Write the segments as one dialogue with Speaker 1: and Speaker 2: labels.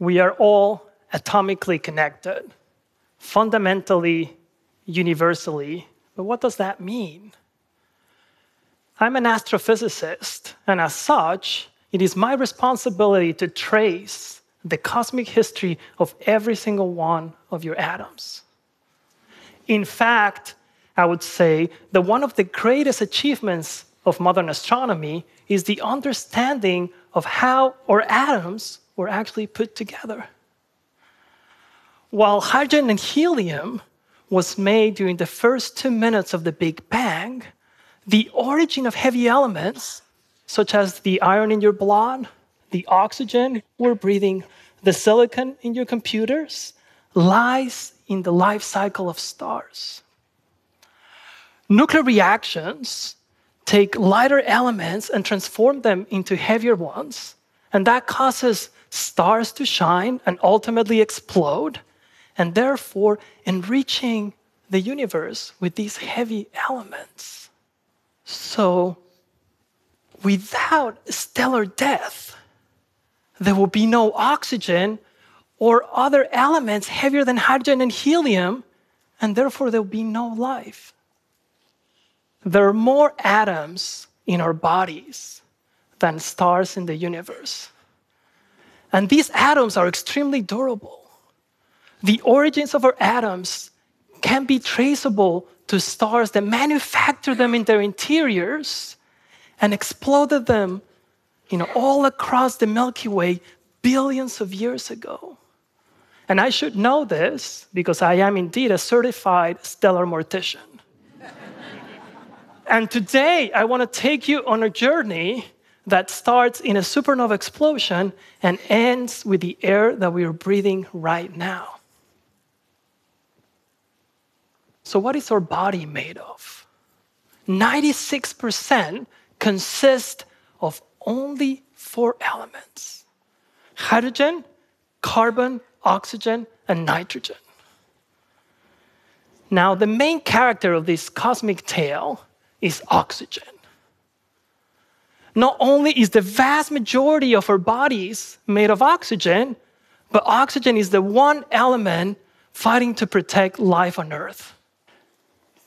Speaker 1: we are all atomically connected, fundamentally, universally. But what does that mean? I'm an astrophysicist, and as such, it is my responsibility to trace the cosmic history of every single one of your atoms. In fact, I would say that one of the greatest achievements of modern astronomy is the understanding of how our atoms were actually put together. While hydrogen and helium was made during the first two minutes of the Big Bang, the origin of heavy elements, such as the iron in your blood, the oxygen we're breathing, the silicon in your computers, lies in the life cycle of stars. Nuclear reactions take lighter elements and transform them into heavier ones, and that causes stars to shine and ultimately explode, and therefore enriching the universe with these heavy elements. So, without stellar death, there will be no oxygen or other elements heavier than hydrogen and helium, and therefore there will be no life. There are more atoms in our bodies than stars in the universe. And these atoms are extremely durable. The origins of our atoms can be traceable to stars that manufactured them in their interiors and exploded them you know, all across the Milky Way billions of years ago. And I should know this because I am indeed a certified stellar mortician. And today I want to take you on a journey that starts in a supernova explosion and ends with the air that we are breathing right now. So, what is our body made of? 96% consist of only four elements hydrogen, carbon, oxygen, and nitrogen. Now, the main character of this cosmic tale is oxygen. Not only is the vast majority of our bodies made of oxygen, but oxygen is the one element fighting to protect life on Earth.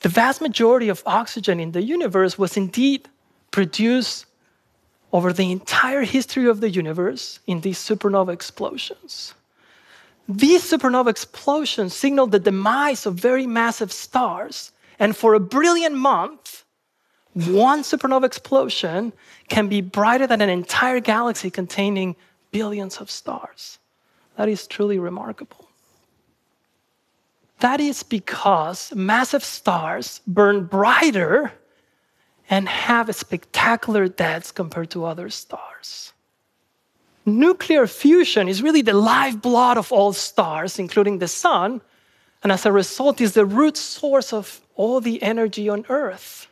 Speaker 1: The vast majority of oxygen in the universe was indeed produced over the entire history of the universe in these supernova explosions. These supernova explosions signal the demise of very massive stars. And for a brilliant month, one supernova explosion can be brighter than an entire galaxy containing billions of stars. That is truly remarkable. That is because massive stars burn brighter and have spectacular deaths compared to other stars. Nuclear fusion is really the lifeblood of all stars, including the sun, and as a result, is the root source of all the energy on Earth.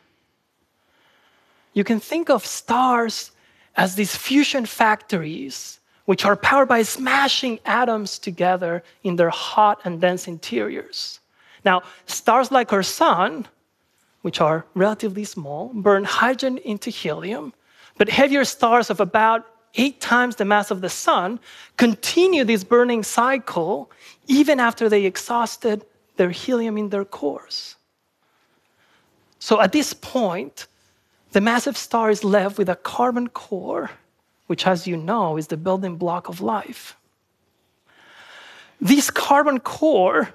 Speaker 1: You can think of stars as these fusion factories, which are powered by smashing atoms together in their hot and dense interiors. Now, stars like our sun, which are relatively small, burn hydrogen into helium, but heavier stars of about eight times the mass of the sun, continue this burning cycle even after they exhausted their helium in their cores. So at this point, the massive star is left with a carbon core, which, as you know, is the building block of life. This carbon core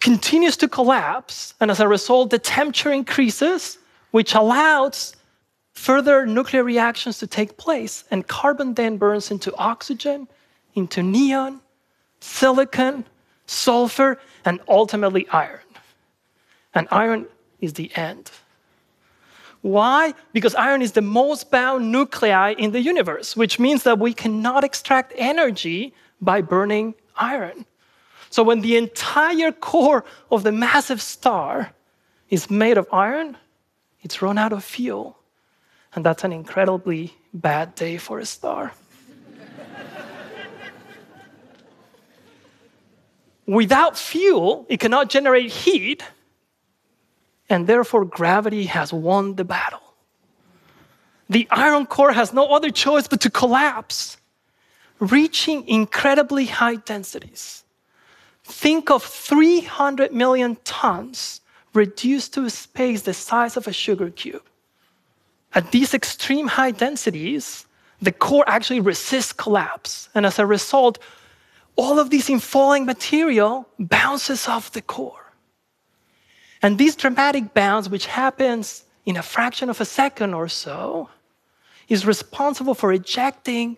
Speaker 1: continues to collapse, and as a result, the temperature increases, which allows further nuclear reactions to take place, and carbon then burns into oxygen, into neon, silicon, sulfur, and ultimately iron. And iron is the end. Why? Because iron is the most bound nuclei in the universe, which means that we cannot extract energy by burning iron. So when the entire core of the massive star is made of iron, it's run out of fuel. And that's an incredibly bad day for a star. Without fuel, it cannot generate heat, and therefore gravity has won the battle. The iron core has no other choice but to collapse. reaching incredibly high densities. Think of 300 million tons reduced to a space the size of a sugar cube. At these extreme high densities, the core actually resists collapse. And as a result, all of this infalling material bounces off the core. And this dramatic bounce, which happens in a fraction of a second or so, is responsible for ejecting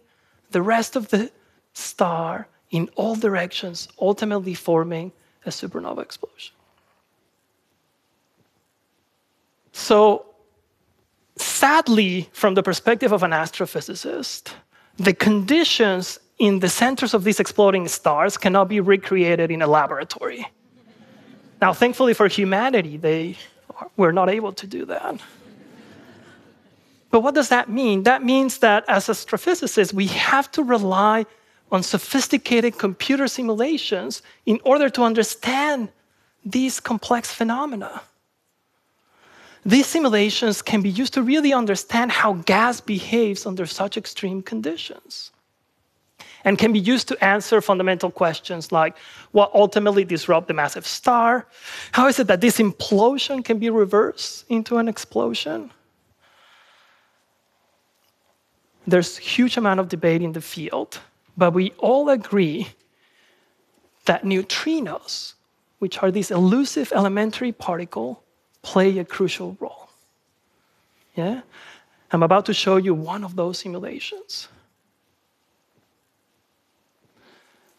Speaker 1: the rest of the star in all directions, ultimately forming a supernova explosion. So, sadly, from the perspective of an astrophysicist, the conditions in the centers of these exploding stars cannot be recreated in a laboratory. Now, thankfully for humanity, they were not able to do that. But what does that mean? That means that as astrophysicists, we have to rely on sophisticated computer simulations in order to understand these complex phenomena. These simulations can be used to really understand how gas behaves under such extreme conditions and can be used to answer fundamental questions like what ultimately disrupt the massive star? How is it that this implosion can be reversed into an explosion? There's huge amount of debate in the field, but we all agree that neutrinos, which are these elusive elementary particle, play a crucial role. Yeah? I'm about to show you one of those simulations.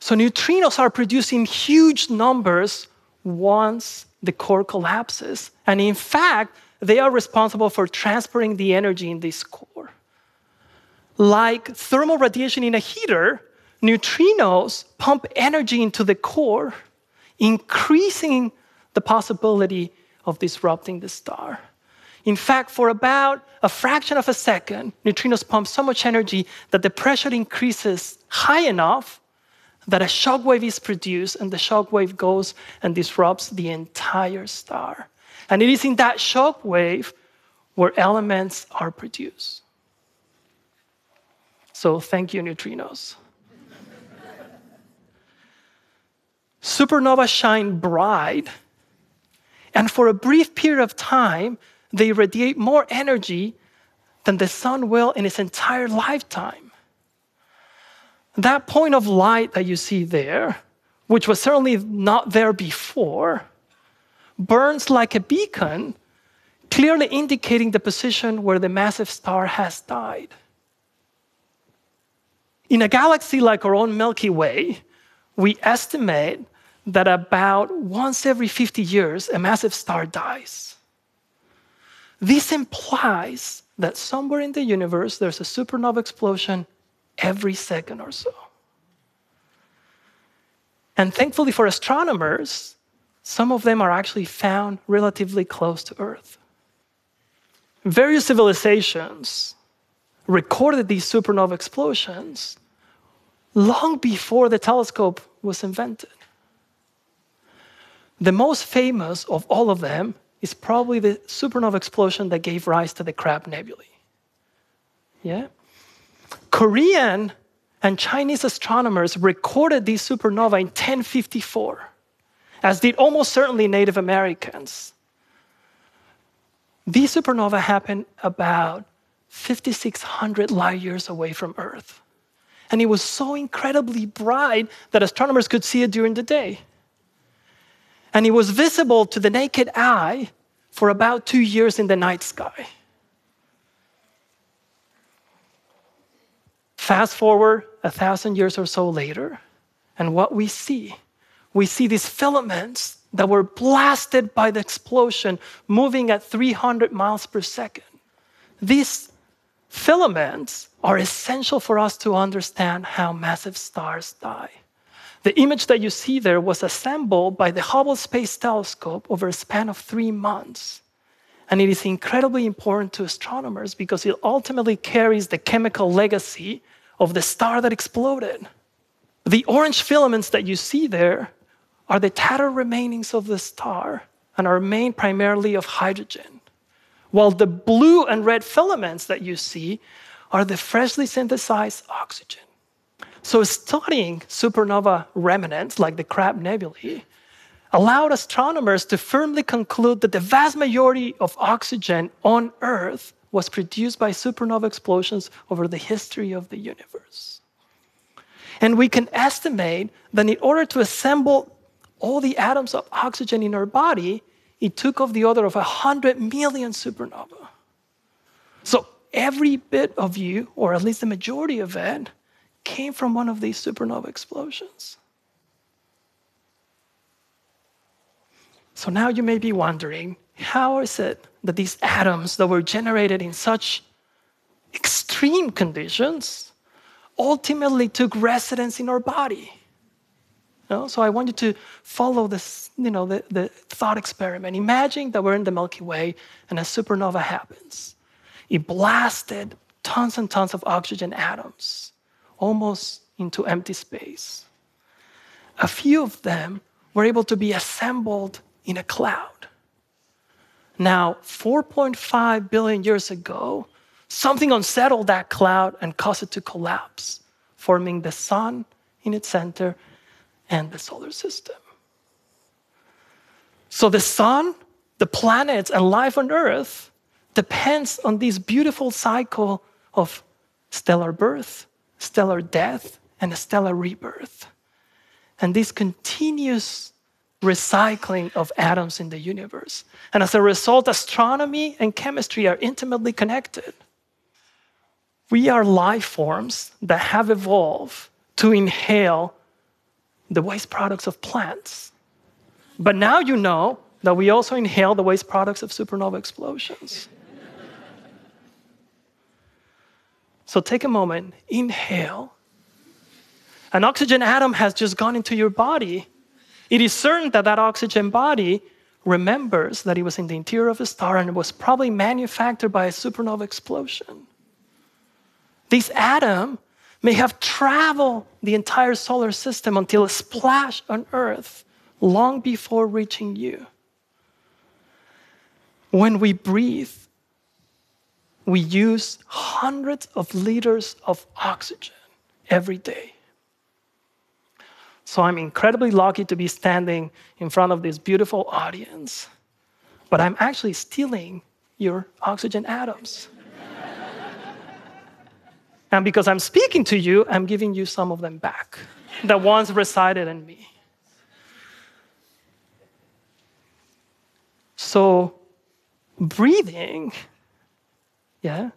Speaker 1: So neutrinos are produced in huge numbers once the core collapses. And in fact, they are responsible for transporting the energy in this core. Like thermal radiation in a heater, neutrinos pump energy into the core, increasing the possibility of disrupting the star. In fact, for about a fraction of a second, neutrinos pump so much energy that the pressure increases high enough that a shock wave is produced, and the shock wave goes and disrupts the entire star. And it is in that shock wave where elements are produced. So, thank you, neutrinos. Supernova shine bright, and for a brief period of time, they radiate more energy than the sun will in its entire lifetime. That point of light that you see there, which was certainly not there before, burns like a beacon, clearly indicating the position where the massive star has died. In a galaxy like our own Milky Way, we estimate that about once every 50 years, a massive star dies. This implies that somewhere in the universe there's a supernova explosion every second or so. And thankfully for astronomers, some of them are actually found relatively close to Earth. Various civilizations recorded these supernova explosions long before the telescope was invented. The most famous of all of them is probably the supernova explosion that gave rise to the Crab Nebulae. Yeah? Korean and Chinese astronomers recorded these supernova in 1054, as did almost certainly Native Americans. These supernova happened about 5,600 light years away from Earth. And it was so incredibly bright that astronomers could see it during the day. And it was visible to the naked eye for about two years in the night sky. Fast forward a thousand years or so later, and what we see, we see these filaments that were blasted by the explosion moving at 300 miles per second. These filaments are essential for us to understand how massive stars die. The image that you see there was assembled by the Hubble Space Telescope over a span of three months. And it is incredibly important to astronomers because it ultimately carries the chemical legacy of the star that exploded. The orange filaments that you see there are the tattered remainings of the star and are made primarily of hydrogen, while the blue and red filaments that you see are the freshly synthesized oxygen. So, studying supernova remnants like the Crab Nebulae allowed astronomers to firmly conclude that the vast majority of oxygen on Earth was produced by supernova explosions over the history of the universe. And we can estimate that in order to assemble all the atoms of oxygen in our body, it took of the order of 100 million supernova. So every bit of you, or at least the majority of it, came from one of these supernova explosions. So now you may be wondering how is it that these atoms that were generated in such extreme conditions ultimately took residence in our body? So I want you to follow this, you know, the, the thought experiment. Imagine that we're in the Milky Way and a supernova happens. It blasted tons and tons of oxygen atoms almost into empty space. A few of them were able to be assembled in a cloud. Now, 4.5 billion years ago, something unsettled that cloud and caused it to collapse, forming the sun in its center and the solar system. So the sun, the planets, and life on Earth depends on this beautiful cycle of stellar birth, stellar death, and stellar rebirth. And this continuous recycling of atoms in the universe. And as a result, astronomy and chemistry are intimately connected. We are life forms that have evolved to inhale the waste products of plants. But now you know that we also inhale the waste products of supernova explosions. so take a moment, inhale. An oxygen atom has just gone into your body it is certain that that oxygen body remembers that it was in the interior of a star and was probably manufactured by a supernova explosion. This atom may have traveled the entire solar system until it splashed on Earth long before reaching you. When we breathe, we use hundreds of liters of oxygen every day. So I'm incredibly lucky to be standing in front of this beautiful audience. But I'm actually stealing your oxygen atoms. and because I'm speaking to you, I'm giving you some of them back, the ones resided in me. So breathing, yeah,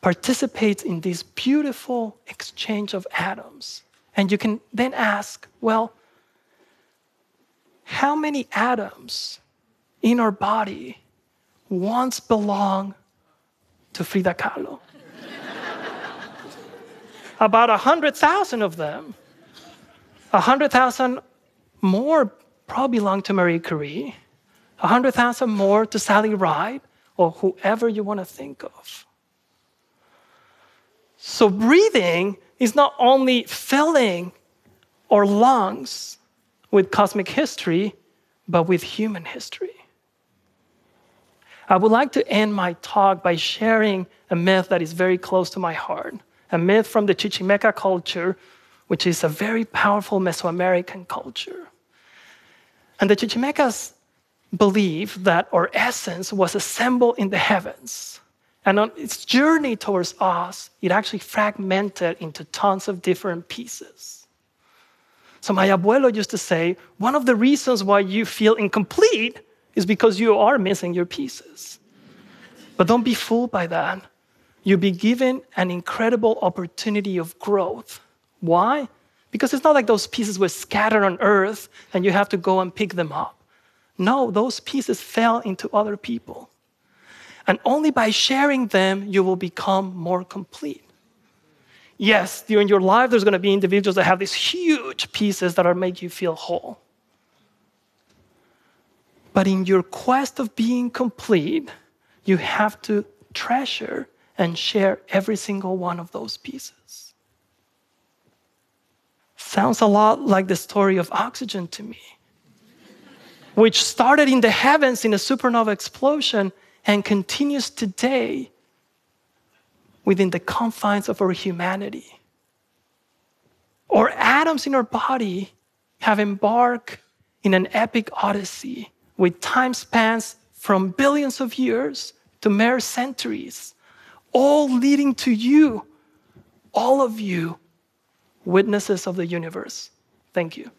Speaker 1: participates in this beautiful exchange of atoms and you can then ask, well, how many atoms in our body once belonged to Frida Kahlo? About 100,000 of them. 100,000 more probably belong to Marie Curie. 100,000 more to Sally Ride or whoever you want to think of. So breathing is not only filling our lungs with cosmic history, but with human history. I would like to end my talk by sharing a myth that is very close to my heart, a myth from the Chichimeca culture, which is a very powerful Mesoamerican culture. And the Chichimecas believe that our essence was assembled in the heavens and on its journey towards us, it actually fragmented into tons of different pieces. So my abuelo used to say, one of the reasons why you feel incomplete is because you are missing your pieces. But don't be fooled by that. You'll be given an incredible opportunity of growth. Why? Because it's not like those pieces were scattered on earth and you have to go and pick them up. No, those pieces fell into other people. And only by sharing them, you will become more complete. Yes, during your life, there's going to be individuals that have these huge pieces that are make you feel whole. But in your quest of being complete, you have to treasure and share every single one of those pieces. Sounds a lot like the story of oxygen to me, which started in the heavens in a supernova explosion and continues today within the confines of our humanity. or atoms in our body have embarked in an epic odyssey with time spans from billions of years to mere centuries, all leading to you, all of you, witnesses of the universe. Thank you.